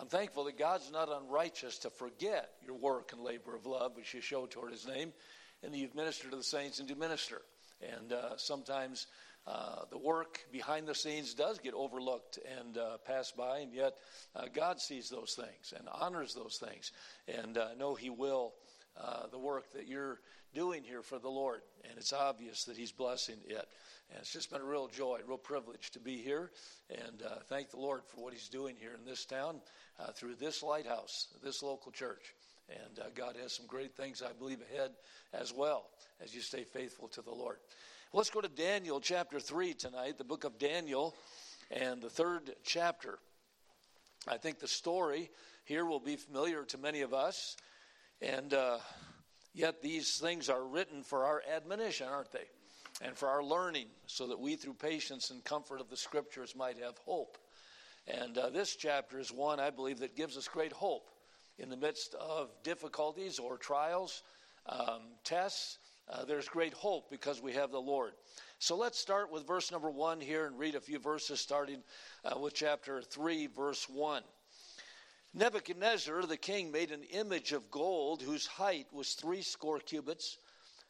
I'm thankful that God's not unrighteous to forget your work and labor of love, which you show toward His name, and that you've ministered to the saints and do minister. And uh, sometimes uh, the work behind the scenes does get overlooked and uh, passed by, and yet uh, God sees those things and honors those things. And I know He will uh, the work that you're doing here for the Lord, and it's obvious that He's blessing it. And it's just been a real joy, a real privilege to be here, and uh, thank the Lord for what He's doing here in this town uh, through this lighthouse, this local church. And uh, God has some great things, I believe, ahead as well as you stay faithful to the Lord. Let's go to Daniel chapter 3 tonight, the book of Daniel, and the third chapter. I think the story here will be familiar to many of us. And uh, yet these things are written for our admonition, aren't they? And for our learning, so that we, through patience and comfort of the scriptures, might have hope. And uh, this chapter is one, I believe, that gives us great hope in the midst of difficulties or trials, um, tests. Uh, there's great hope because we have the Lord. So let's start with verse number one here and read a few verses starting uh, with chapter 3, verse 1. Nebuchadnezzar the king made an image of gold whose height was three score cubits,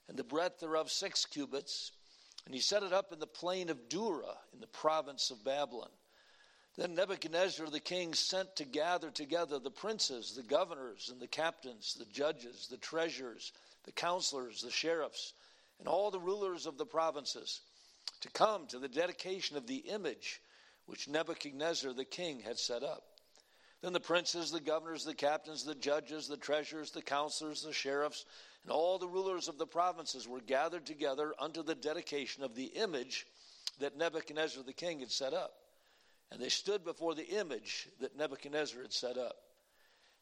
and the breadth thereof six cubits. And he set it up in the plain of Dura in the province of Babylon. Then Nebuchadnezzar the king sent to gather together the princes, the governors, and the captains, the judges, the treasurers, the counselors, the sheriffs, and all the rulers of the provinces to come to the dedication of the image which Nebuchadnezzar the king had set up. Then the princes, the governors, the captains, the judges, the treasurers, the counselors, the sheriffs, and all the rulers of the provinces were gathered together unto the dedication of the image that Nebuchadnezzar the king had set up. And they stood before the image that Nebuchadnezzar had set up.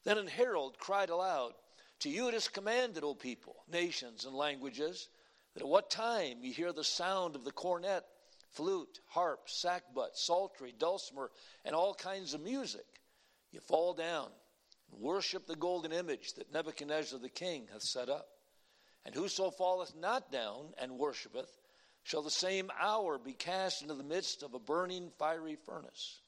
Then an herald cried aloud, To you it is commanded, O people, nations, and languages, that at what time ye hear the sound of the cornet, flute, harp, sackbut, psaltery, dulcimer, and all kinds of music, you fall down and worship the golden image that Nebuchadnezzar the king hath set up. And whoso falleth not down and worshipeth shall the same hour be cast into the midst of a burning fiery furnace.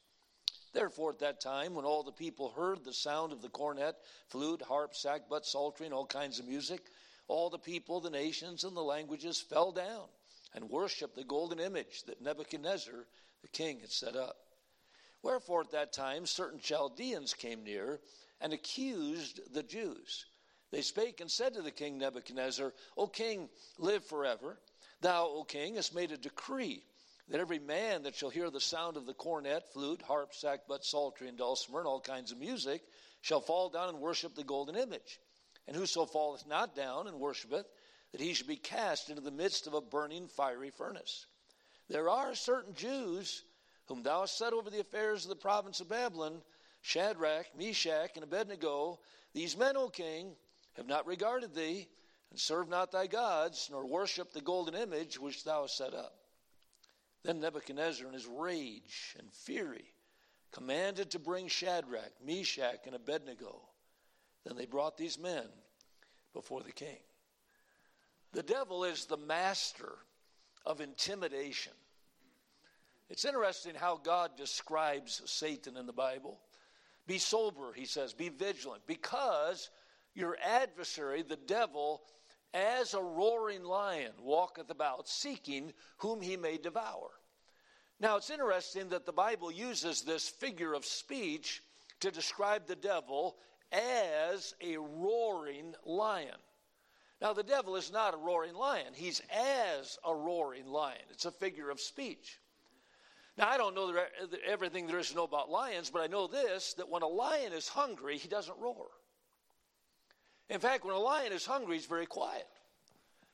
Therefore, at that time, when all the people heard the sound of the cornet, flute, harp, sackbut, psaltery, and all kinds of music, all the people, the nations, and the languages fell down and worshiped the golden image that Nebuchadnezzar the king had set up. Wherefore, at that time, certain Chaldeans came near and accused the Jews. They spake and said to the king Nebuchadnezzar, O king, live forever. Thou, O king, hast made a decree that every man that shall hear the sound of the cornet, flute, harp, sackbut, psaltery, and dulcimer, and all kinds of music, shall fall down and worship the golden image. And whoso falleth not down and worshipeth, that he should be cast into the midst of a burning fiery furnace. There are certain Jews whom thou hast set over the affairs of the province of Babylon, Shadrach, Meshach, and Abednego, these men, O king, have not regarded thee, and served not thy gods, nor worshipped the golden image which thou hast set up. Then Nebuchadnezzar, in his rage and fury, commanded to bring Shadrach, Meshach, and Abednego. Then they brought these men before the king. The devil is the master of intimidation. It's interesting how God describes Satan in the Bible. Be sober, he says, be vigilant, because your adversary, the devil, as a roaring lion, walketh about, seeking whom he may devour. Now, it's interesting that the Bible uses this figure of speech to describe the devil as a roaring lion. Now, the devil is not a roaring lion, he's as a roaring lion. It's a figure of speech. Now, I don't know everything there is to know about lions, but I know this that when a lion is hungry, he doesn't roar. In fact, when a lion is hungry, he's very quiet.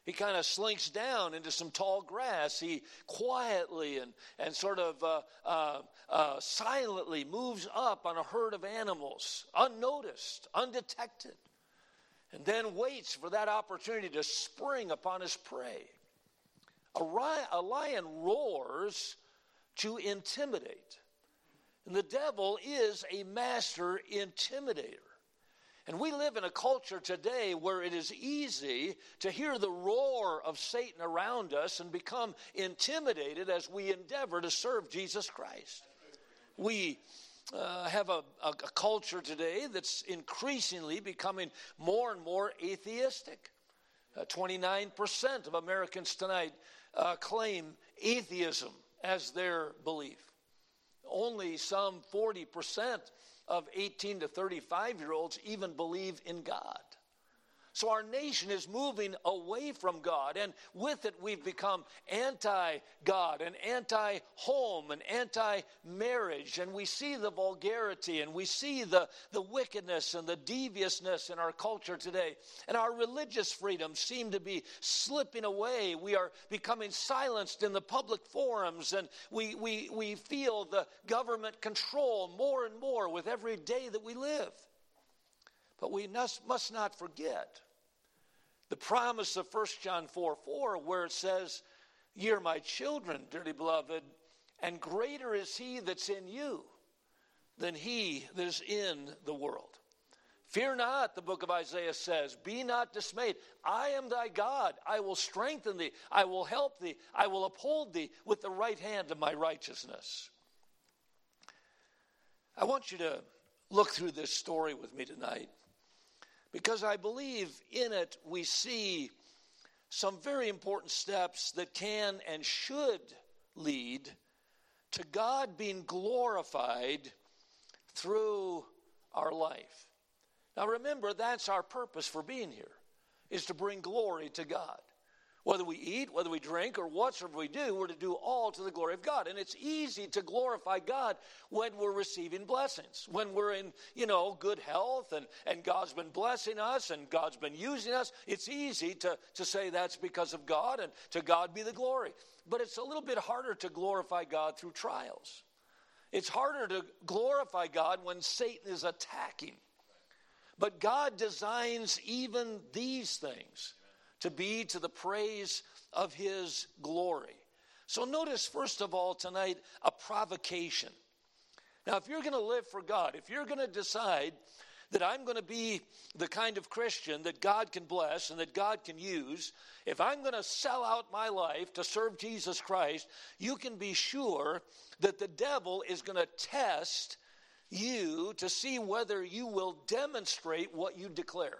He kind of slinks down into some tall grass. He quietly and, and sort of uh, uh, uh, silently moves up on a herd of animals, unnoticed, undetected, and then waits for that opportunity to spring upon his prey. A, ri- a lion roars to intimidate. And the devil is a master intimidator. And we live in a culture today where it is easy to hear the roar of Satan around us and become intimidated as we endeavor to serve Jesus Christ. We uh, have a, a, a culture today that's increasingly becoming more and more atheistic. Uh, 29% of Americans tonight uh, claim atheism as their belief. Only some 40% of 18 to 35 year olds even believe in God. So our nation is moving away from God, and with it, we've become anti God and anti home and anti marriage. And we see the vulgarity and we see the, the wickedness and the deviousness in our culture today. And our religious freedoms seem to be slipping away. We are becoming silenced in the public forums, and we, we, we feel the government control more and more with every day that we live. But we must, must not forget the promise of 1 John 4 4, where it says, Ye are my children, dearly beloved, and greater is he that's in you than he that is in the world. Fear not, the book of Isaiah says, Be not dismayed. I am thy God. I will strengthen thee. I will help thee. I will uphold thee with the right hand of my righteousness. I want you to look through this story with me tonight because I believe in it we see some very important steps that can and should lead to God being glorified through our life. Now remember, that's our purpose for being here, is to bring glory to God. Whether we eat, whether we drink, or whatsoever we do, we're to do all to the glory of God. And it's easy to glorify God when we're receiving blessings, when we're in, you know, good health and, and God's been blessing us and God's been using us. It's easy to, to say that's because of God and to God be the glory. But it's a little bit harder to glorify God through trials. It's harder to glorify God when Satan is attacking. But God designs even these things to be to the praise of his glory. So notice, first of all, tonight, a provocation. Now, if you're going to live for God, if you're going to decide that I'm going to be the kind of Christian that God can bless and that God can use, if I'm going to sell out my life to serve Jesus Christ, you can be sure that the devil is going to test you to see whether you will demonstrate what you declare.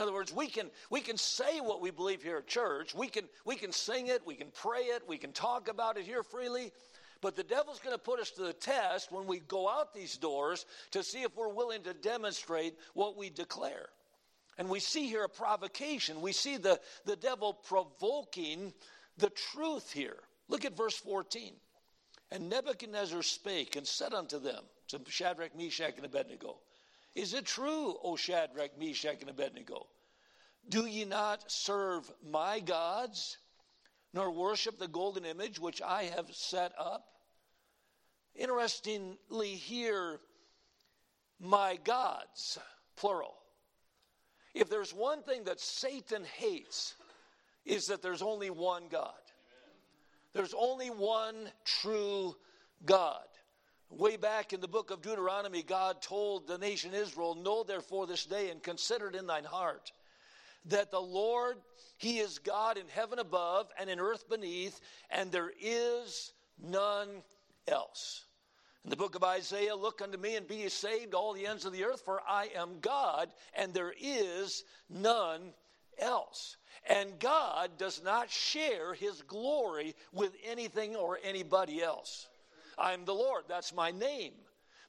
In other words, we can, we can say what we believe here at church. We can, we can sing it, we can pray it, we can talk about it here freely. But the devil's going to put us to the test when we go out these doors to see if we're willing to demonstrate what we declare. And we see here a provocation. We see the, the devil provoking the truth here. Look at verse 14. And Nebuchadnezzar spake and said unto them, to Shadrach, Meshach, and Abednego, is it true, O Shadrach, Meshach, and Abednego? Do ye not serve my gods, nor worship the golden image which I have set up? Interestingly, here, my gods, plural. If there's one thing that Satan hates, is that there's only one God. There's only one true God. Way back in the book of Deuteronomy, God told the nation Israel, Know therefore this day and consider it in thine heart that the Lord, He is God in heaven above and in earth beneath, and there is none else. In the book of Isaiah, look unto me and be ye saved, all the ends of the earth, for I am God, and there is none else. And God does not share his glory with anything or anybody else. I'm the Lord. That's my name.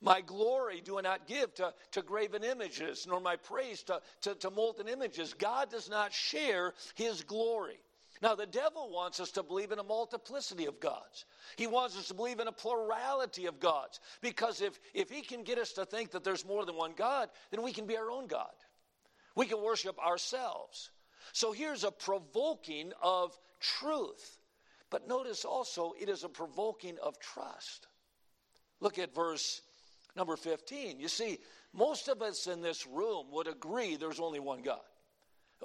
My glory do I not give to, to graven images, nor my praise to, to, to molten images. God does not share his glory. Now, the devil wants us to believe in a multiplicity of gods. He wants us to believe in a plurality of gods. Because if, if he can get us to think that there's more than one God, then we can be our own God. We can worship ourselves. So here's a provoking of truth. But notice also, it is a provoking of trust. Look at verse number 15. You see, most of us in this room would agree there's only one God.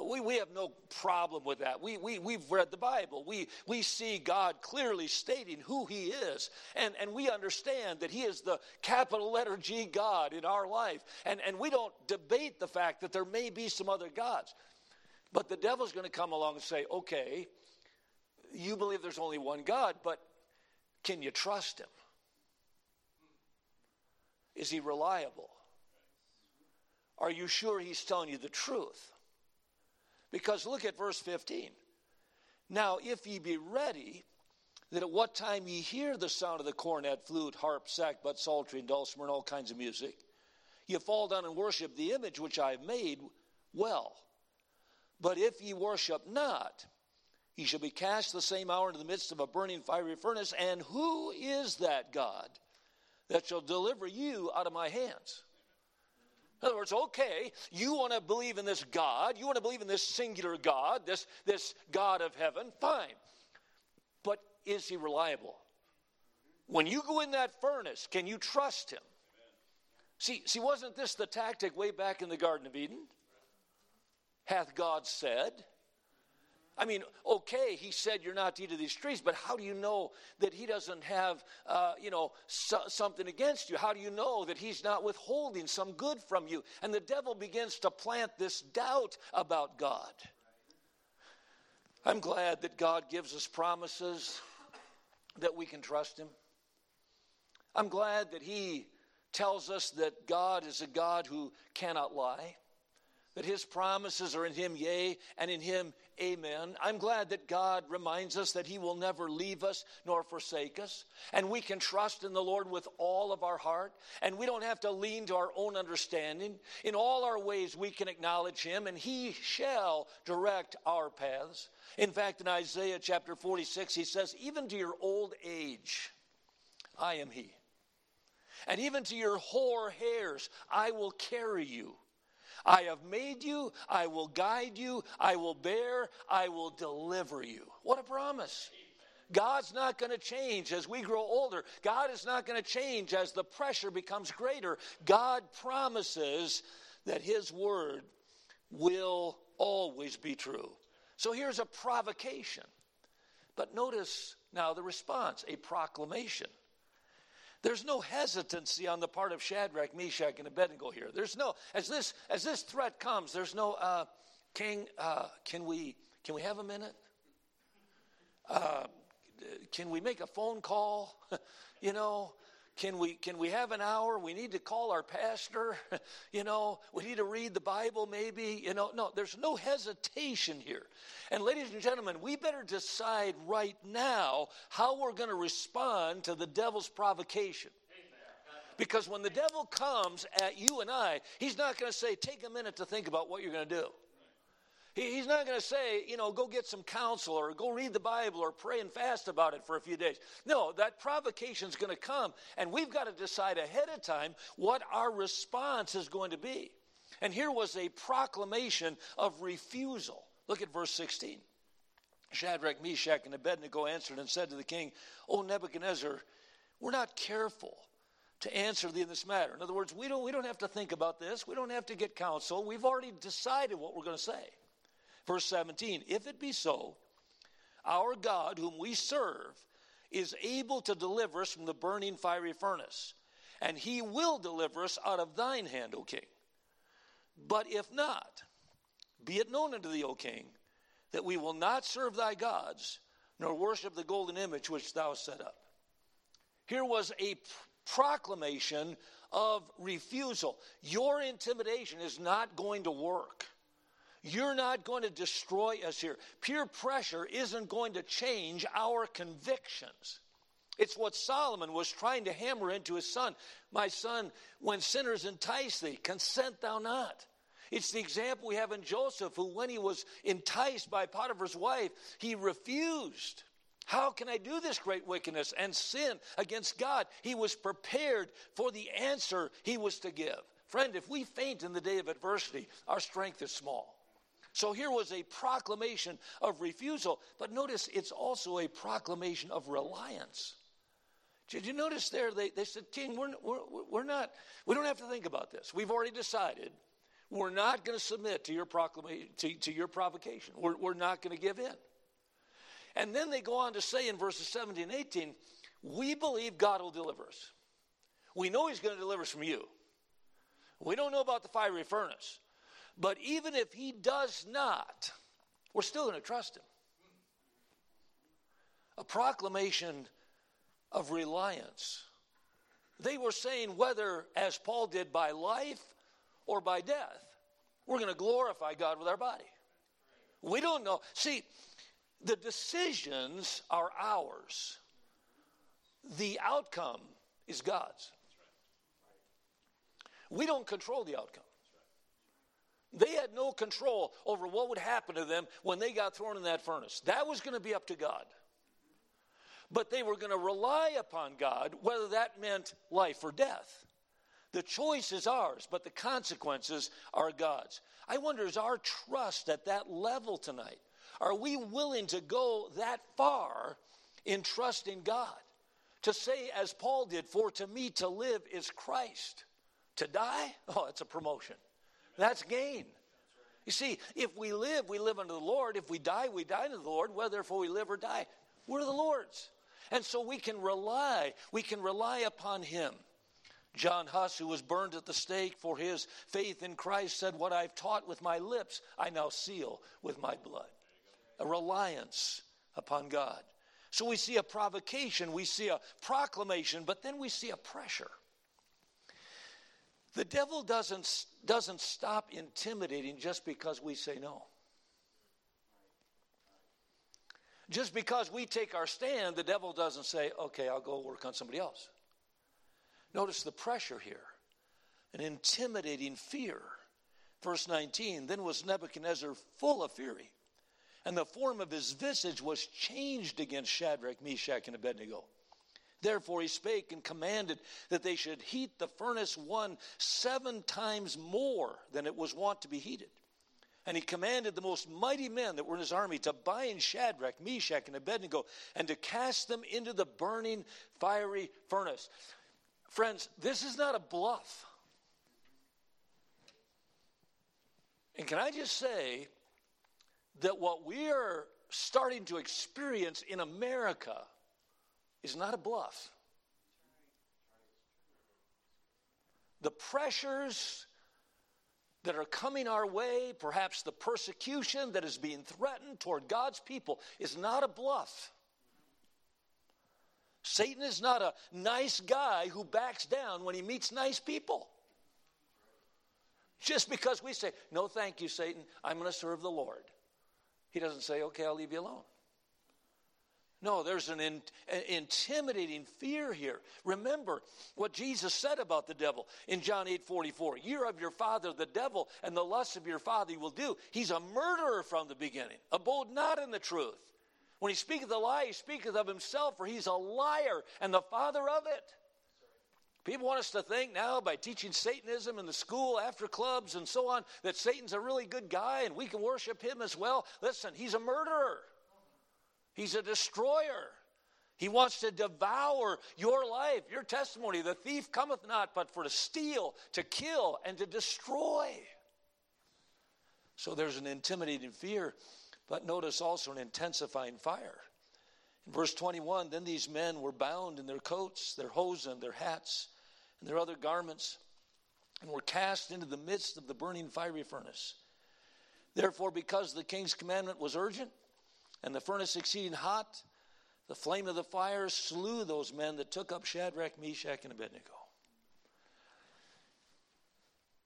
We, we have no problem with that. We, we, we've read the Bible. We, we see God clearly stating who He is. And, and we understand that He is the capital letter G God in our life. And, and we don't debate the fact that there may be some other gods. But the devil's going to come along and say, okay, you believe there's only one God, but can you trust him? Is he reliable? Are you sure he's telling you the truth? Because look at verse 15. Now, if ye be ready, that at what time ye hear the sound of the cornet, flute, harp, sackbut, psaltery, and dulcimer, and all kinds of music, ye fall down and worship the image which I have made, well. But if ye worship not, ye shall be cast the same hour into the midst of a burning fiery furnace. And who is that God that shall deliver you out of my hands? In other words, okay, you want to believe in this God, you want to believe in this singular God, this, this God of heaven, fine. But is he reliable? When you go in that furnace, can you trust him? See, see, wasn't this the tactic way back in the Garden of Eden? Hath God said? I mean, okay, he said you're not to eat of these trees, but how do you know that he doesn't have, uh, you know, so, something against you? How do you know that he's not withholding some good from you? And the devil begins to plant this doubt about God. I'm glad that God gives us promises that we can trust him. I'm glad that he tells us that God is a God who cannot lie that his promises are in him, yea, and in him, amen. I'm glad that God reminds us that he will never leave us nor forsake us. And we can trust in the Lord with all of our heart. And we don't have to lean to our own understanding. In all our ways, we can acknowledge him, and he shall direct our paths. In fact, in Isaiah chapter 46, he says, Even to your old age, I am he. And even to your hoar hairs, I will carry you. I have made you, I will guide you, I will bear, I will deliver you. What a promise. God's not going to change as we grow older. God is not going to change as the pressure becomes greater. God promises that His word will always be true. So here's a provocation. But notice now the response a proclamation. There's no hesitancy on the part of Shadrach, Meshach, and Abednego here. There's no as this as this threat comes. There's no uh, king. Uh, can we can we have a minute? Uh, can we make a phone call? you know, can we can we have an hour? We need to call our pastor. you know, we need to read the Bible maybe. You know, no, there's no hesitation here. And ladies and gentlemen, we better decide right now how we're going to respond to the devil's provocation. Because when the devil comes at you and I, he's not going to say, take a minute to think about what you're going to do. He's not going to say, you know, go get some counsel or go read the Bible or pray and fast about it for a few days. No, that provocation is going to come, and we've got to decide ahead of time what our response is going to be. And here was a proclamation of refusal. Look at verse 16. Shadrach, Meshach, and Abednego answered and said to the king, O Nebuchadnezzar, we're not careful to answer thee in this matter. In other words, we don't, we don't have to think about this. We don't have to get counsel. We've already decided what we're going to say. Verse 17 If it be so, our God, whom we serve, is able to deliver us from the burning fiery furnace, and he will deliver us out of thine hand, O king. But if not, be it known unto thee, O king, that we will not serve thy gods, nor worship the golden image which thou set up. Here was a proclamation of refusal. Your intimidation is not going to work. You're not going to destroy us here. Peer pressure isn't going to change our convictions. It's what Solomon was trying to hammer into his son. My son, when sinners entice thee, consent thou not. It's the example we have in Joseph, who, when he was enticed by Potiphar's wife, he refused. How can I do this great wickedness and sin against God? He was prepared for the answer he was to give. Friend, if we faint in the day of adversity, our strength is small. So here was a proclamation of refusal, but notice it's also a proclamation of reliance. Did you notice there? They, they said, King, we're, we're, we're not, we don't have to think about this. We've already decided we're not going to submit to your proclamation, to, to your provocation. We're, we're not going to give in. And then they go on to say in verses 17 and 18, we believe God will deliver us. We know He's going to deliver us from you. We don't know about the fiery furnace. But even if he does not, we're still going to trust him. A proclamation of reliance They were saying whether, as Paul did, by life or by death, we're going to glorify God with our body. We don't know. See, the decisions are ours, the outcome is God's. We don't control the outcome. They had no control over what would happen to them when they got thrown in that furnace. That was going to be up to God. But they were going to rely upon God, whether that meant life or death. The choice is ours, but the consequences are God's. I wonder, is our trust at that level tonight? Are we willing to go that far in trusting God? To say, as Paul did, for to me to live is Christ. To die? Oh, it's a promotion. That's gain. You see, if we live, we live unto the Lord. If we die, we die unto the Lord. Whether if we live or die, we're the Lord's. And so we can rely, we can rely upon Him. John Huss, who was burned at the stake for his faith in Christ, said, What I've taught with my lips, I now seal with my blood. A reliance upon God. So we see a provocation, we see a proclamation, but then we see a pressure. The devil doesn't, doesn't stop intimidating just because we say no. Just because we take our stand, the devil doesn't say, okay, I'll go work on somebody else. Notice the pressure here an intimidating fear. Verse 19 Then was Nebuchadnezzar full of fury, and the form of his visage was changed against Shadrach, Meshach, and Abednego. Therefore he spake and commanded that they should heat the furnace one seven times more than it was wont to be heated. And he commanded the most mighty men that were in his army to bind Shadrach, Meshach, and Abednego and to cast them into the burning fiery furnace. Friends, this is not a bluff. And can I just say that what we are starting to experience in America is not a bluff. The pressures that are coming our way, perhaps the persecution that is being threatened toward God's people, is not a bluff. Satan is not a nice guy who backs down when he meets nice people. Just because we say, No, thank you, Satan, I'm going to serve the Lord. He doesn't say, Okay, I'll leave you alone. No, there's an, in, an, intimidating fear here. Remember what Jesus said about the devil in John 8 44. You're of your father, the devil, and the lusts of your father you will do. He's a murderer from the beginning, abode not in the truth. When he speaketh a lie, he speaketh of himself, for he's a liar and the father of it. People want us to think now by teaching Satanism in the school, after clubs, and so on, that Satan's a really good guy and we can worship him as well. Listen, he's a murderer. He's a destroyer. He wants to devour your life, your testimony. The thief cometh not but for to steal, to kill, and to destroy. So there's an intimidating fear, but notice also an intensifying fire. In verse 21, then these men were bound in their coats, their hosen, their hats, and their other garments, and were cast into the midst of the burning fiery furnace. Therefore, because the king's commandment was urgent, and the furnace exceeding hot, the flame of the fire slew those men that took up Shadrach, Meshach, and Abednego.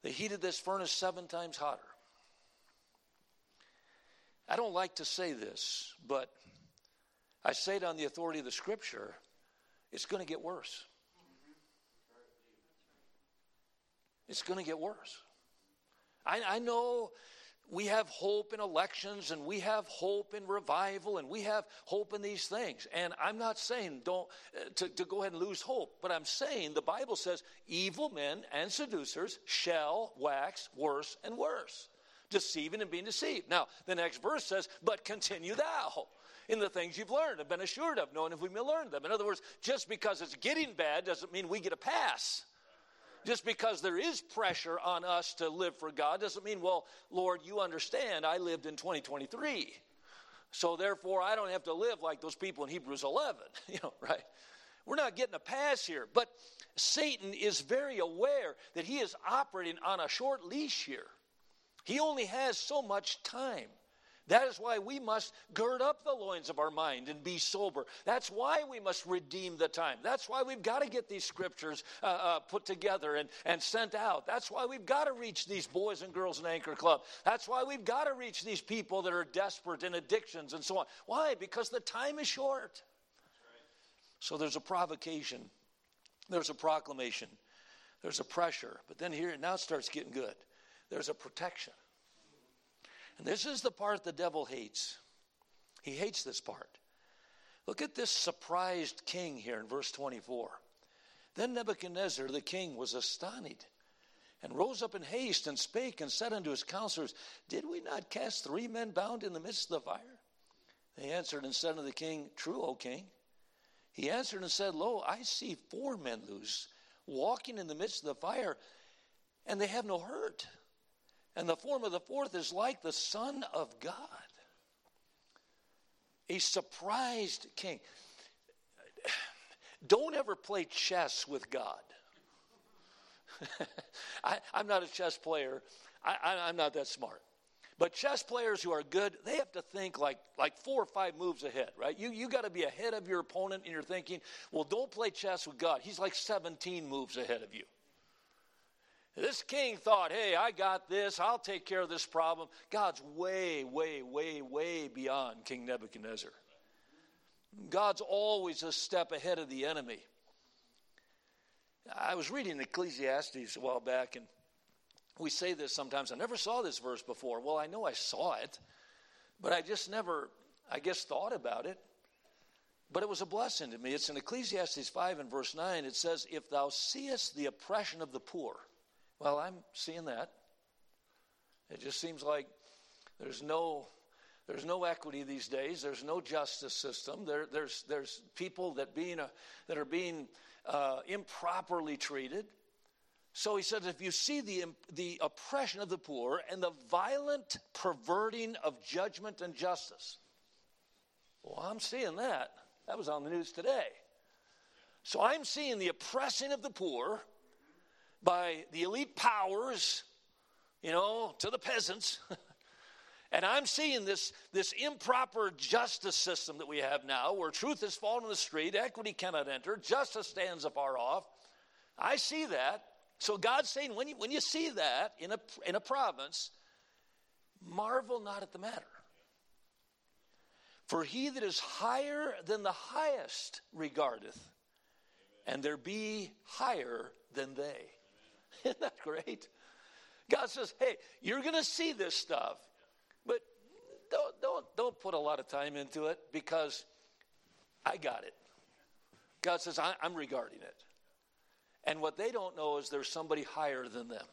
They heated this furnace seven times hotter. I don't like to say this, but I say it on the authority of the scripture. It's going to get worse. It's going to get worse. I, I know we have hope in elections and we have hope in revival and we have hope in these things. And I'm not saying don't uh, to, to go ahead and lose hope, but I'm saying the Bible says evil men and seducers shall wax worse and worse, deceiving and being deceived. Now, the next verse says, But continue thou in the things you've learned and been assured of, knowing if we may learn them. In other words, just because it's getting bad doesn't mean we get a pass. Just because there is pressure on us to live for God doesn't mean, well, Lord, you understand, I lived in 2023. So therefore, I don't have to live like those people in Hebrews 11, you know, right? We're not getting a pass here. But Satan is very aware that he is operating on a short leash here. He only has so much time. That is why we must gird up the loins of our mind and be sober. That's why we must redeem the time. That's why we've got to get these scriptures uh, uh, put together and, and sent out. That's why we've got to reach these boys and girls in Anchor Club. That's why we've got to reach these people that are desperate in addictions and so on. Why? Because the time is short. So there's a provocation, there's a proclamation, there's a pressure. But then here, now it starts getting good. There's a protection. And this is the part the devil hates. He hates this part. Look at this surprised king here in verse 24. Then Nebuchadnezzar the king was astonished and rose up in haste and spake and said unto his counselors, Did we not cast three men bound in the midst of the fire? They answered and said unto the king, True, O king. He answered and said, Lo, I see four men loose, walking in the midst of the fire, and they have no hurt and the form of the fourth is like the Son of God. A surprised king. Don't ever play chess with God. I, am not a chess player. I, am not that smart. But chess players who are good, they have to think like, like four or five moves ahead, right? You, you got to be ahead of your opponent in your thinking. Well, don't play chess with God. He's like 17 moves ahead of you. This king thought, hey, I got this. I'll take care of this problem. God's way, way, way, way beyond King Nebuchadnezzar. God's always a step ahead of the enemy. I was reading Ecclesiastes a while back, and we say this sometimes. I never saw this verse before. Well, I know I saw it, but I just never, I guess, thought about it. But it was a blessing to me. It's in Ecclesiastes 5 and verse 9. It says, If thou seest the oppression of the poor, well, I'm seeing that. It just seems like there's no there's no equity these days. There's no justice system. There, there's there's people that being a, that are being uh, improperly treated. So he says, if you see the the oppression of the poor and the violent perverting of judgment and justice, well, I'm seeing that. That was on the news today. So I'm seeing the oppressing of the poor by the elite powers, you know, to the peasants. and I'm seeing this, this improper justice system that we have now where truth has fallen in the street, equity cannot enter, justice stands afar off. I see that. So God's saying when you, when you see that in a, in a province, marvel not at the matter. For he that is higher than the highest regardeth, and there be higher than they. Isn't that great? God says, hey, you're going to see this stuff, but don't, don't, don't put a lot of time into it because I got it. God says, I'm regarding it. And what they don't know is there's somebody higher than them.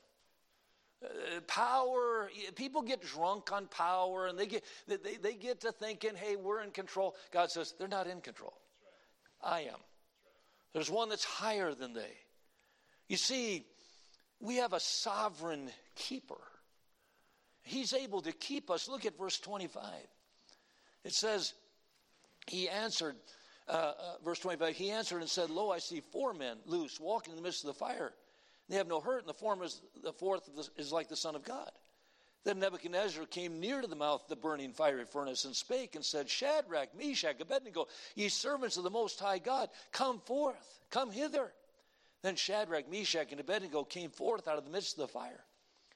Uh, power, people get drunk on power and they get, they, they get to thinking, hey, we're in control. God says, they're not in control. I am. There's one that's higher than they. You see, we have a sovereign keeper. He's able to keep us. Look at verse 25. It says, He answered, uh, uh, verse 25, He answered and said, Lo, I see four men loose, walking in the midst of the fire. They have no hurt, and the, form is, the fourth is like the Son of God. Then Nebuchadnezzar came near to the mouth of the burning fiery furnace and spake and said, Shadrach, Meshach, Abednego, ye servants of the Most High God, come forth, come hither. Then Shadrach, Meshach, and Abednego came forth out of the midst of the fire.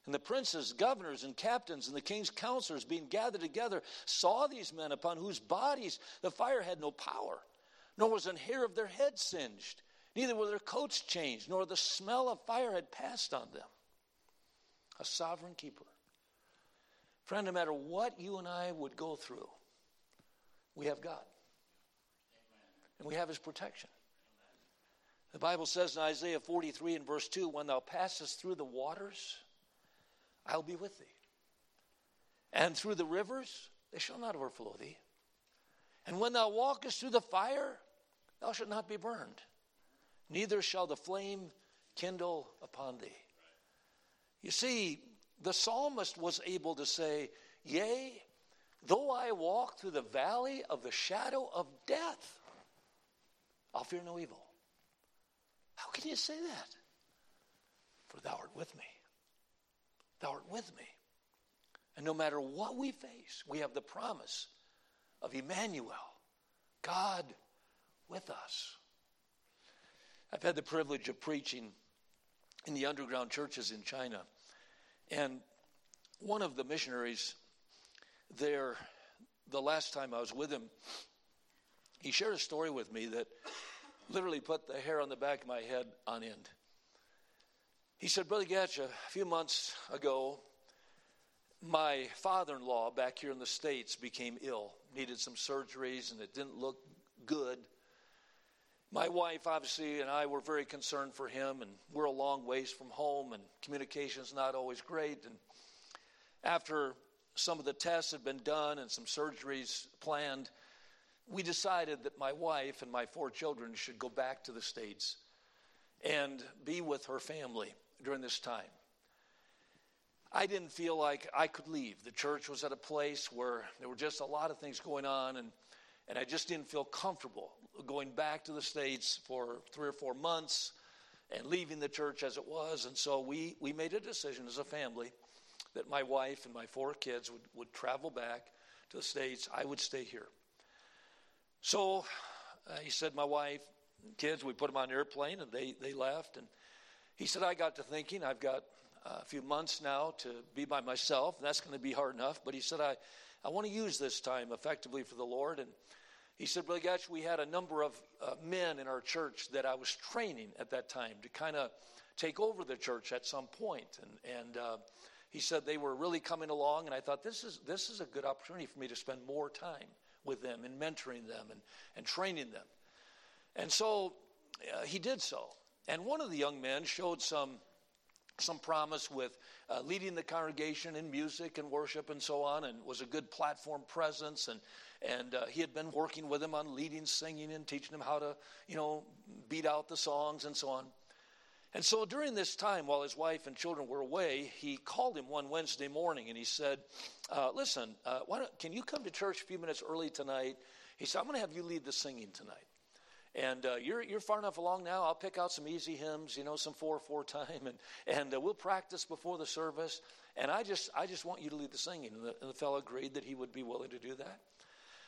And the princes, governors, and captains, and the king's counselors, being gathered together, saw these men upon whose bodies the fire had no power, nor was an hair of their head singed, neither were their coats changed, nor the smell of fire had passed on them. A sovereign keeper. Friend, no matter what you and I would go through, we have God. And we have His protection. The Bible says in Isaiah 43 and verse 2 When thou passest through the waters, I'll be with thee. And through the rivers, they shall not overflow thee. And when thou walkest through the fire, thou shalt not be burned, neither shall the flame kindle upon thee. You see, the psalmist was able to say, Yea, though I walk through the valley of the shadow of death, I'll fear no evil. How can you say that? For thou art with me. Thou art with me. And no matter what we face, we have the promise of Emmanuel, God with us. I've had the privilege of preaching in the underground churches in China. And one of the missionaries there, the last time I was with him, he shared a story with me that literally put the hair on the back of my head on end. He said, Brother Gatch, a few months ago, my father in law back here in the States became ill, needed some surgeries, and it didn't look good. My wife, obviously, and I were very concerned for him, and we're a long ways from home, and communication's not always great. And after some of the tests had been done and some surgeries planned, we decided that my wife and my four children should go back to the States and be with her family during this time. I didn't feel like I could leave. The church was at a place where there were just a lot of things going on, and, and I just didn't feel comfortable going back to the States for three or four months and leaving the church as it was. And so we, we made a decision as a family that my wife and my four kids would, would travel back to the States. I would stay here. So uh, he said, My wife, kids, we put them on an airplane and they, they left. And he said, I got to thinking, I've got a few months now to be by myself, and that's going to be hard enough. But he said, I, I want to use this time effectively for the Lord. And he said, Brother Gatch, we had a number of uh, men in our church that I was training at that time to kind of take over the church at some point. And, and uh, he said they were really coming along, and I thought this is, this is a good opportunity for me to spend more time with them and mentoring them and, and training them. And so uh, he did so. And one of the young men showed some, some promise with uh, leading the congregation in music and worship and so on, and was a good platform presence. And, and uh, he had been working with him on leading, singing, and teaching him how to, you know, beat out the songs and so on. And so during this time, while his wife and children were away, he called him one Wednesday morning and he said, uh, Listen, uh, can you come to church a few minutes early tonight? He said, I'm going to have you lead the singing tonight. And uh, you're, you're far enough along now. I'll pick out some easy hymns, you know, some 4 4 time, and, and uh, we'll practice before the service. And I just, I just want you to lead the singing. And the, and the fellow agreed that he would be willing to do that.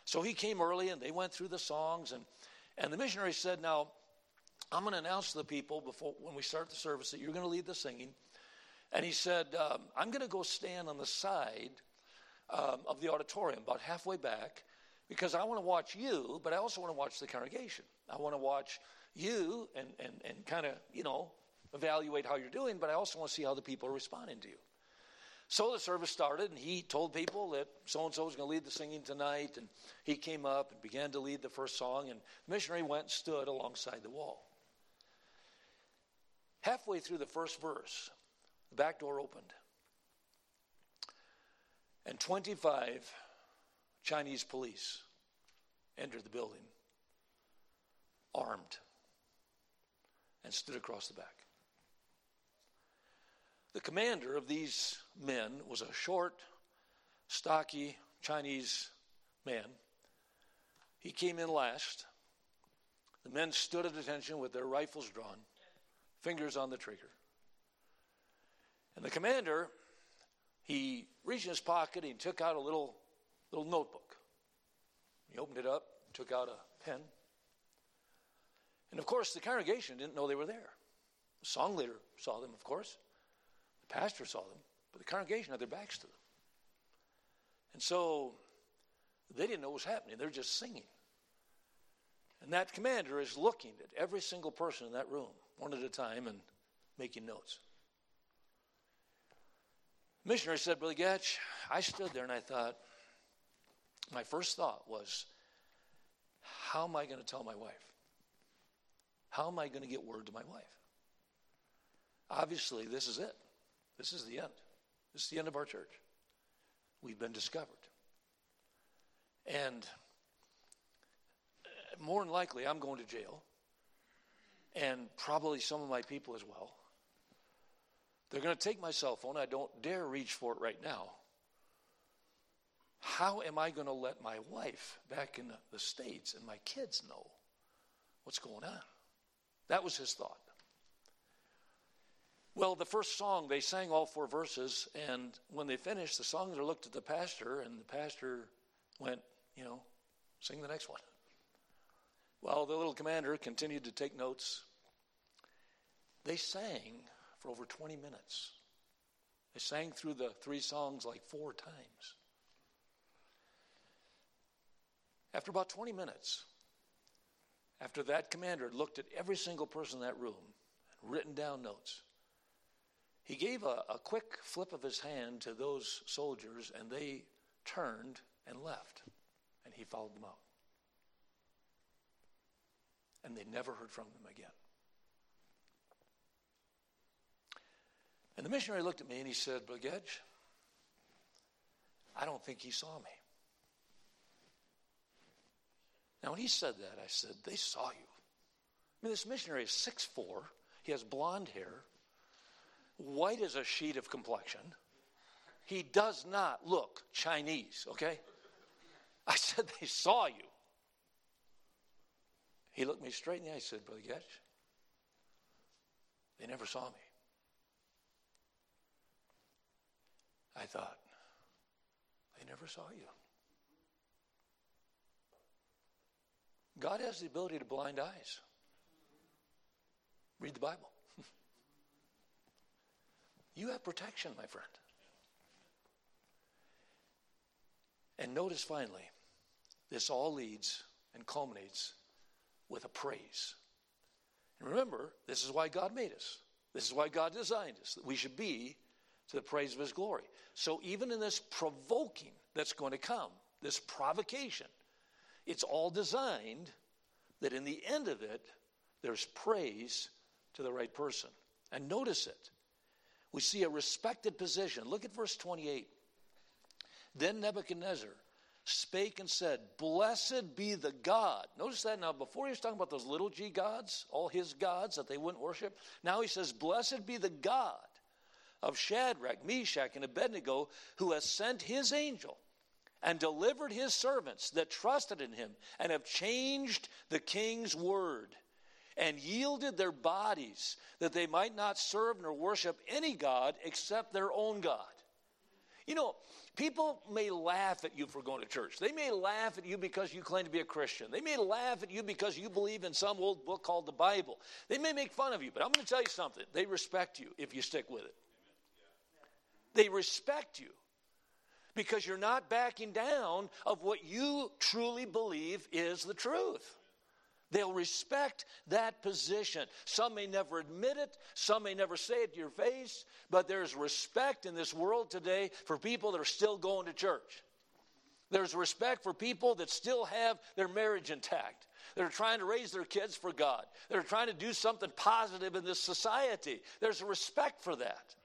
So he came early and they went through the songs. And, and the missionary said, Now, I'm going to announce to the people before when we start the service that you're going to lead the singing. And he said, um, I'm going to go stand on the side um, of the auditorium, about halfway back, because I want to watch you, but I also want to watch the congregation. I want to watch you and, and, and kind of, you know, evaluate how you're doing, but I also want to see how the people are responding to you. So the service started, and he told people that so and so was going to lead the singing tonight. And he came up and began to lead the first song, and the missionary went and stood alongside the wall. Halfway through the first verse, the back door opened, and 25 Chinese police entered the building, armed, and stood across the back. The commander of these men was a short, stocky Chinese man. He came in last. The men stood at attention with their rifles drawn fingers on the trigger. And the commander, he reached in his pocket, he took out a little, little notebook. He opened it up, took out a pen. And of course, the congregation didn't know they were there. The song leader saw them, of course. The pastor saw them, but the congregation had their backs to them. And so they didn't know what was happening. They're just singing. And that commander is looking at every single person in that room one at a time and making notes. Missionary said, Brother Gatch, I stood there and I thought, my first thought was, how am I going to tell my wife? How am I going to get word to my wife? Obviously, this is it. This is the end. This is the end of our church. We've been discovered. And uh, more than likely, I'm going to jail and probably some of my people as well. They're going to take my cell phone. I don't dare reach for it right now. How am I going to let my wife back in the States and my kids know what's going on? That was his thought. Well, the first song, they sang all four verses, and when they finished, the songwriter looked at the pastor, and the pastor went, you know, sing the next one. Well, the little commander continued to take notes. They sang for over 20 minutes. They sang through the three songs like four times. After about 20 minutes, after that commander had looked at every single person in that room and written down notes, he gave a, a quick flip of his hand to those soldiers, and they turned and left. And he followed them out. And they never heard from them again. And the missionary looked at me and he said, Brother I don't think he saw me. Now, when he said that, I said, They saw you. I mean, this missionary is 6'4, he has blonde hair, white as a sheet of complexion. He does not look Chinese, okay? I said, They saw you. He looked me straight in the eye and said, Brother Gedge, they never saw me. I thought, they never saw you. God has the ability to blind eyes. Read the Bible. you have protection, my friend. And notice finally, this all leads and culminates with a praise. And remember, this is why God made us. This is why God designed us, that we should be to the praise of His glory. So even in this provoking that's going to come, this provocation, it's all designed that in the end of it, there's praise to the right person. And notice it. We see a respected position. Look at verse 28. Then Nebuchadnezzar spake and said, Blessed be the God. Notice that now, before he was talking about those little g gods, all his gods that they wouldn't worship, now he says, Blessed be the God of Shadrach, Meshach, and Abednego, who has sent his angel and delivered his servants that trusted in him and have changed the king's word and yielded their bodies that they might not serve nor worship any God except their own God. You know, people may laugh at you for going to church. They may laugh at you because you claim to be a Christian. They may laugh at you because you believe in some old book called the Bible. They may make fun of you, but I'm going to tell you something. They respect you if you stick with it. They respect you because you're not backing down of what you truly believe is the truth. They'll respect that position. Some may never admit it, some may never say it to your face, but there's respect in this world today for people that are still going to church. There's respect for people that still have their marriage intact. That are trying to raise their kids for God. That are trying to do something positive in this society. There's respect for that.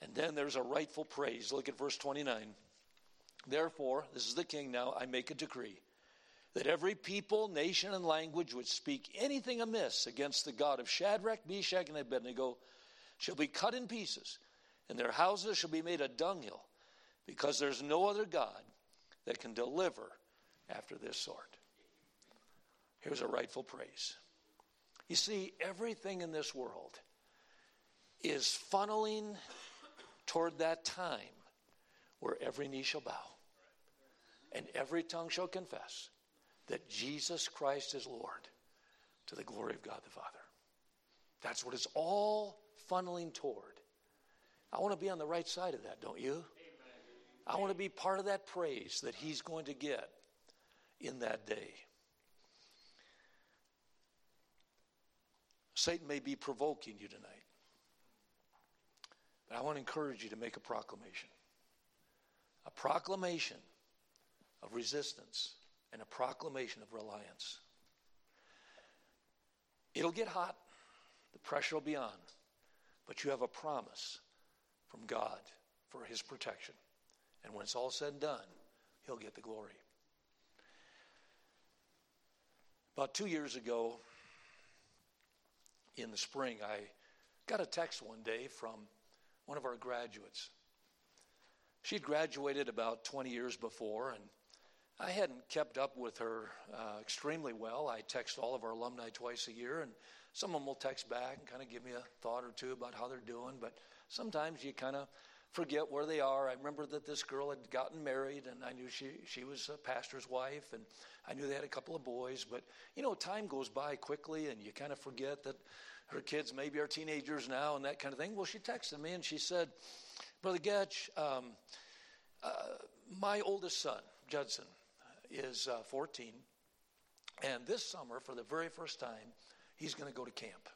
And then there's a rightful praise. Look at verse 29. Therefore, this is the king now, I make a decree that every people, nation, and language which speak anything amiss against the God of Shadrach, Meshach, and Abednego shall be cut in pieces, and their houses shall be made a dunghill, because there's no other God that can deliver after this sort. Here's a rightful praise. You see, everything in this world is funneling toward that time where every knee shall bow and every tongue shall confess that Jesus Christ is Lord to the glory of God the Father. That's what it's all funneling toward. I want to be on the right side of that, don't you? I want to be part of that praise that He's going to get in that day. Satan may be provoking you tonight. But I want to encourage you to make a proclamation a proclamation of resistance and a proclamation of reliance. It'll get hot, the pressure will be on, but you have a promise from God for His protection. And when it's all said and done, He'll get the glory. About two years ago, in the spring, I got a text one day from one of our graduates. She'd graduated about 20 years before, and I hadn't kept up with her uh, extremely well. I text all of our alumni twice a year, and some of them will text back and kind of give me a thought or two about how they're doing, but sometimes you kind of forget where they are. I remember that this girl had gotten married, and I knew she, she was a pastor's wife, and I knew they had a couple of boys. But, you know, time goes by quickly, and you kind of forget that her kids maybe are teenagers now and that kind of thing. Well, she texted me, and she said, Brother Getch, um, uh, my oldest son, Judson, is uh, 14, and this summer, for the very first time, he's going to go to camp.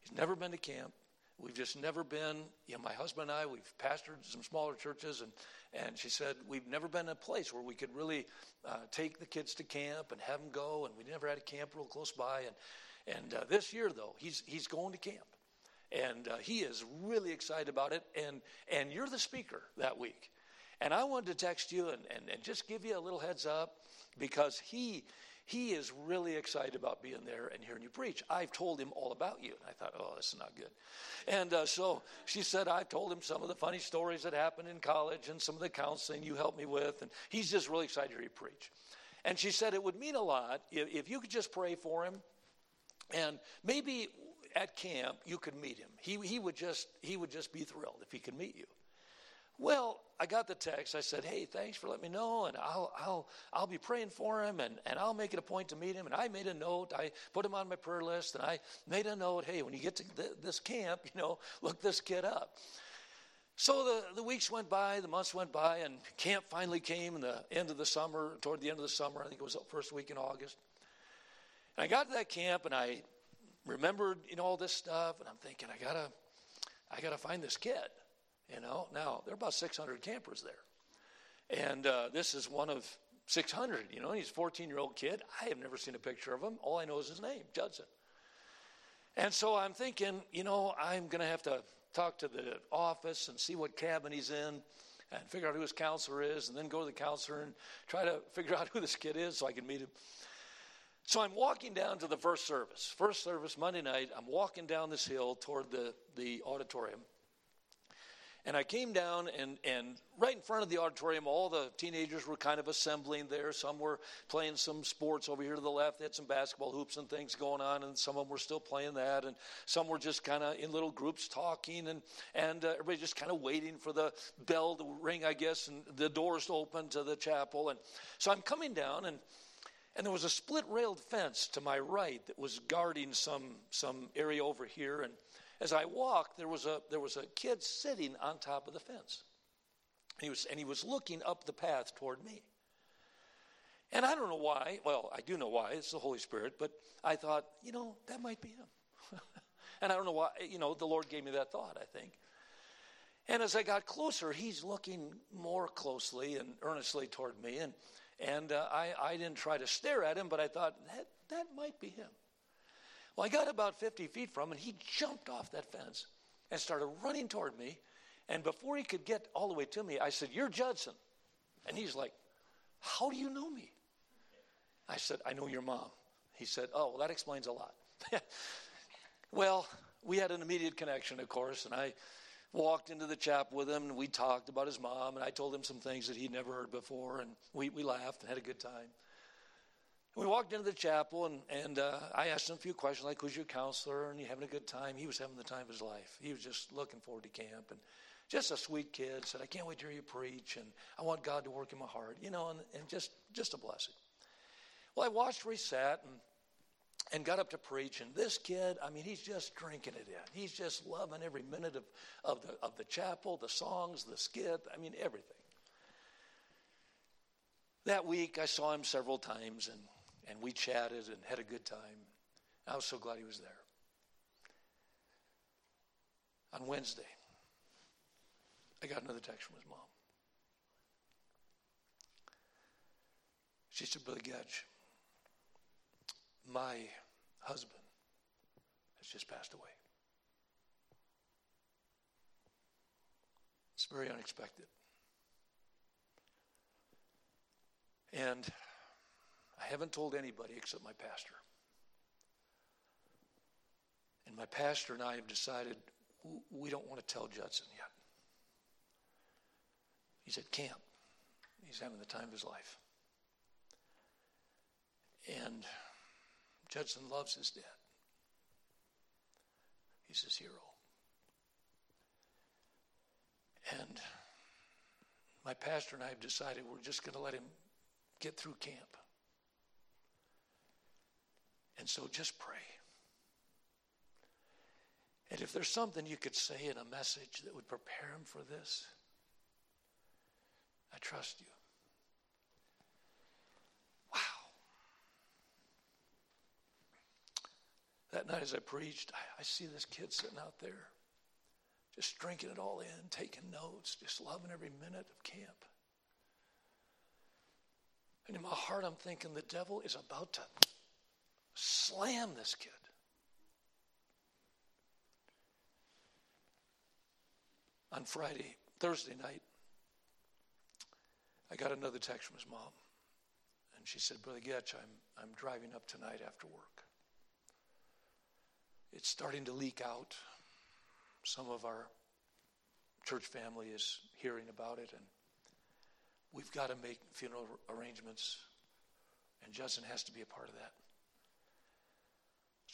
He's never been to camp. We've just never been, you know, my husband and I, we've pastored some smaller churches, and, and she said, we've never been in a place where we could really uh, take the kids to camp and have them go, and we never had a camp real close by. And, and uh, this year, though, he's, he's going to camp. And uh, he is really excited about it, and, and you're the speaker that week. And I wanted to text you and, and, and just give you a little heads up because he he is really excited about being there and hearing you preach. I've told him all about you. And I thought, oh, this is not good. And uh, so she said, I've told him some of the funny stories that happened in college and some of the counseling you helped me with. And he's just really excited to hear you preach. And she said, it would mean a lot if, if you could just pray for him. And maybe at camp you could meet him. He, he, would just, he would just be thrilled if he could meet you. Well, I got the text. I said, "Hey, thanks for letting me know, and I'll I'll I'll be praying for him, and, and I'll make it a point to meet him." And I made a note. I put him on my prayer list, and I made a note. Hey, when you get to th- this camp, you know, look this kid up. So the, the weeks went by, the months went by, and camp finally came in the end of the summer, toward the end of the summer. I think it was the first week in August. And I got to that camp, and I remembered, you know, all this stuff, and I'm thinking, I gotta, I gotta find this kid. You know, now there are about 600 campers there. And uh, this is one of 600. You know, he's a 14 year old kid. I have never seen a picture of him. All I know is his name, Judson. And so I'm thinking, you know, I'm going to have to talk to the office and see what cabin he's in and figure out who his counselor is and then go to the counselor and try to figure out who this kid is so I can meet him. So I'm walking down to the first service. First service, Monday night, I'm walking down this hill toward the, the auditorium. And I came down, and, and right in front of the auditorium, all the teenagers were kind of assembling there. Some were playing some sports over here to the left. They had some basketball hoops and things going on, and some of them were still playing that. And some were just kind of in little groups talking, and, and uh, everybody just kind of waiting for the bell to ring, I guess, and the doors to open to the chapel. And so I'm coming down, and and there was a split railed fence to my right that was guarding some, some area over here. And as I walked, there was a, there was a kid sitting on top of the fence. He was, and he was looking up the path toward me. And I don't know why. Well, I do know why. It's the Holy Spirit. But I thought, you know, that might be him. and I don't know why. You know, the Lord gave me that thought, I think. And as I got closer, he's looking more closely and earnestly toward me. And, and uh, I, I didn't try to stare at him, but I thought, that, that might be him. Well, I got about 50 feet from him, and he jumped off that fence and started running toward me. And before he could get all the way to me, I said, You're Judson. And he's like, How do you know me? I said, I know your mom. He said, Oh, well, that explains a lot. well, we had an immediate connection, of course, and I walked into the chapel with him and we talked about his mom and I told him some things that he'd never heard before and we, we laughed and had a good time. We walked into the chapel and, and uh, I asked him a few questions like, Who's your counselor? And you having a good time? He was having the time of his life. He was just looking forward to camp and just a sweet kid. Said, I can't wait to hear you preach and I want God to work in my heart, you know, and, and just, just a blessing. Well, I watched where he sat and, and got up to preach. And this kid, I mean, he's just drinking it in. He's just loving every minute of, of, the, of the chapel, the songs, the skit, I mean, everything. That week, I saw him several times and and we chatted and had a good time. I was so glad he was there. On Wednesday, I got another text from his mom. She said, Brother Getch, my husband has just passed away. It's very unexpected. And I haven't told anybody except my pastor. And my pastor and I have decided we don't want to tell Judson yet. He's at camp. He's having the time of his life. And Judson loves his dad. He's his hero. And my pastor and I have decided we're just going to let him get through camp. And so just pray. And if there's something you could say in a message that would prepare him for this, I trust you. Wow. That night as I preached, I, I see this kid sitting out there just drinking it all in, taking notes, just loving every minute of camp. And in my heart, I'm thinking the devil is about to slam this kid. On Friday, Thursday night, I got another text from his mom. And she said, Brother Getch, I'm, I'm driving up tonight after work. It's starting to leak out. Some of our church family is hearing about it, and we've got to make funeral arrangements, and Judson has to be a part of that.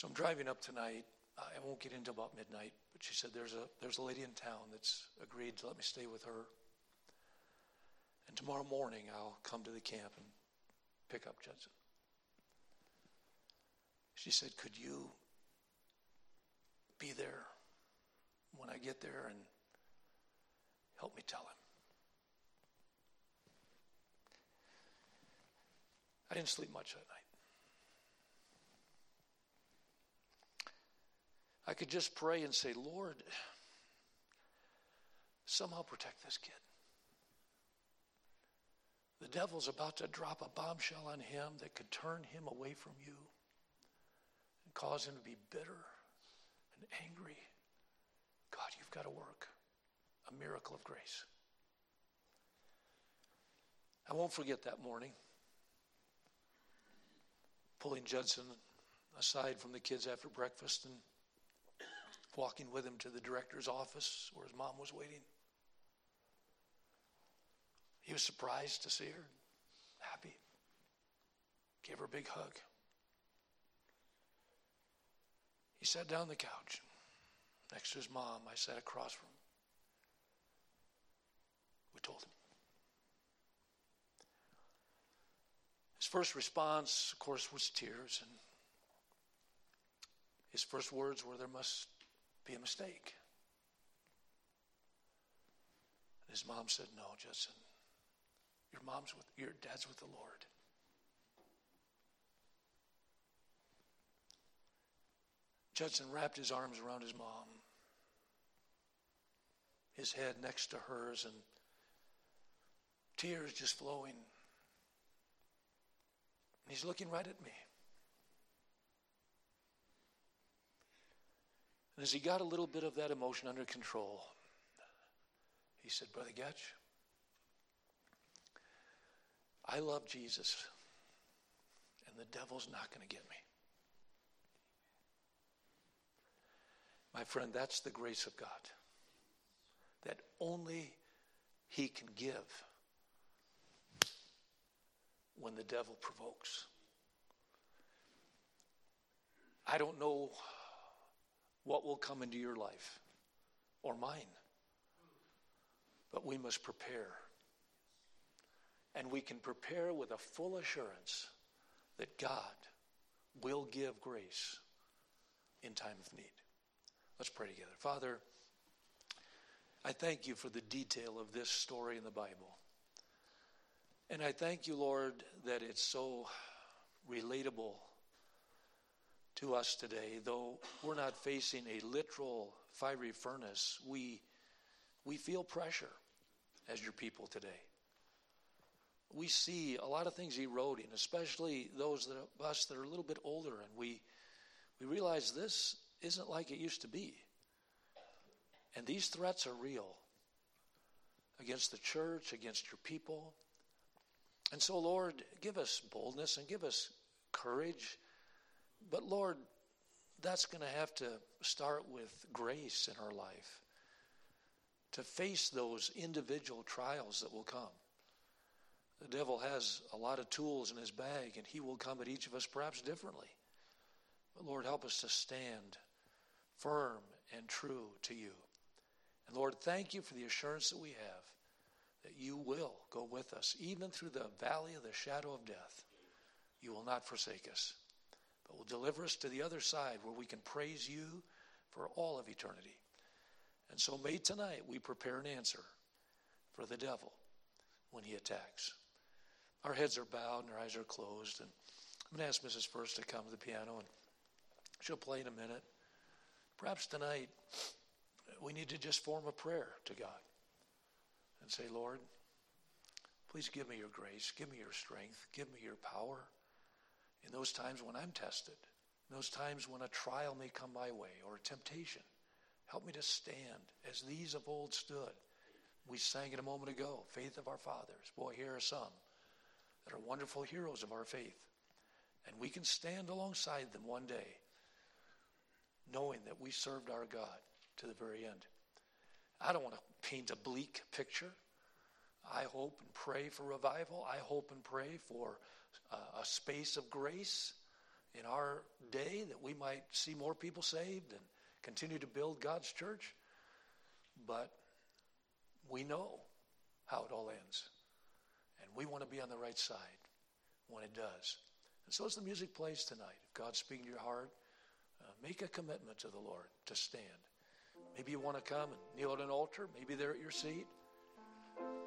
So I'm driving up tonight. I won't get into about midnight, but she said there's a there's a lady in town that's agreed to let me stay with her. And tomorrow morning I'll come to the camp and pick up Judson. She said, Could you be there when I get there and help me tell him? I didn't sleep much that night. I could just pray and say, Lord, somehow protect this kid. The devil's about to drop a bombshell on him that could turn him away from you and cause him to be bitter and angry. God, you've got to work a miracle of grace. I won't forget that morning. Pulling Judson aside from the kids after breakfast and walking with him to the director's office where his mom was waiting. He was surprised to see her, happy. Gave her a big hug. He sat down on the couch next to his mom. I sat across from him. We told him. His first response, of course, was tears, and his first words were, There must be a mistake. And his mom said, No, Judson, your mom's with your dad's with the Lord. Judson wrapped his arms around his mom, his head next to hers, and tears just flowing. And he's looking right at me. And as he got a little bit of that emotion under control, he said, Brother Getch, I love Jesus, and the devil's not going to get me. My friend, that's the grace of God that only He can give when the devil provokes. I don't know what will come into your life or mine. But we must prepare. And we can prepare with a full assurance that God will give grace in time of need. Let's pray together. Father, I thank you for the detail of this story in the Bible. And I thank you, Lord, that it's so relatable to us today, though we're not facing a literal fiery furnace, we, we feel pressure as your people today. We see a lot of things eroding, especially those of us that are a little bit older, and we, we realize this isn't like it used to be. And these threats are real against the church, against your people. And so, Lord, give us boldness and give us courage but Lord, that's going to have to start with grace in our life to face those individual trials that will come. The devil has a lot of tools in his bag, and he will come at each of us perhaps differently. But Lord, help us to stand firm and true to you. And Lord, thank you for the assurance that we have that you will go with us, even through the valley of the shadow of death. You will not forsake us, will deliver us to the other side where we can praise you for all of eternity. And so may tonight we prepare an answer for the devil when he attacks. Our heads are bowed and our eyes are closed. And I'm going to ask Mrs. First to come to the piano and she'll play in a minute. Perhaps tonight we need to just form a prayer to God and say, Lord, please give me your grace, give me your strength, give me your power in those times when I'm tested, in those times when a trial may come my way or a temptation. Help me to stand as these of old stood. We sang it a moment ago faith of our fathers. Boy, here are some that are wonderful heroes of our faith. And we can stand alongside them one day, knowing that we served our God to the very end. I don't want to paint a bleak picture. I hope and pray for revival. I hope and pray for a space of grace in our day that we might see more people saved and continue to build God's church. But we know how it all ends. And we want to be on the right side when it does. And so as the music plays tonight, if God's speaking to your heart, uh, make a commitment to the Lord to stand. Maybe you want to come and kneel at an altar, maybe they're at your seat.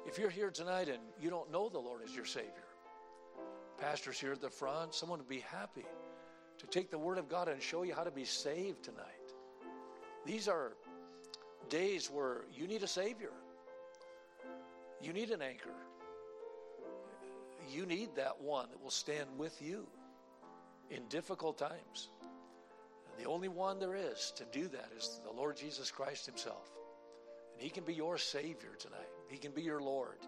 If you're here tonight and you don't know the Lord as your Savior, pastors here at the front, someone would be happy to take the Word of God and show you how to be saved tonight. These are days where you need a Savior, you need an anchor. You need that one that will stand with you in difficult times. The only one there is to do that is the Lord Jesus Christ Himself. And He can be your Savior tonight, He can be your Lord.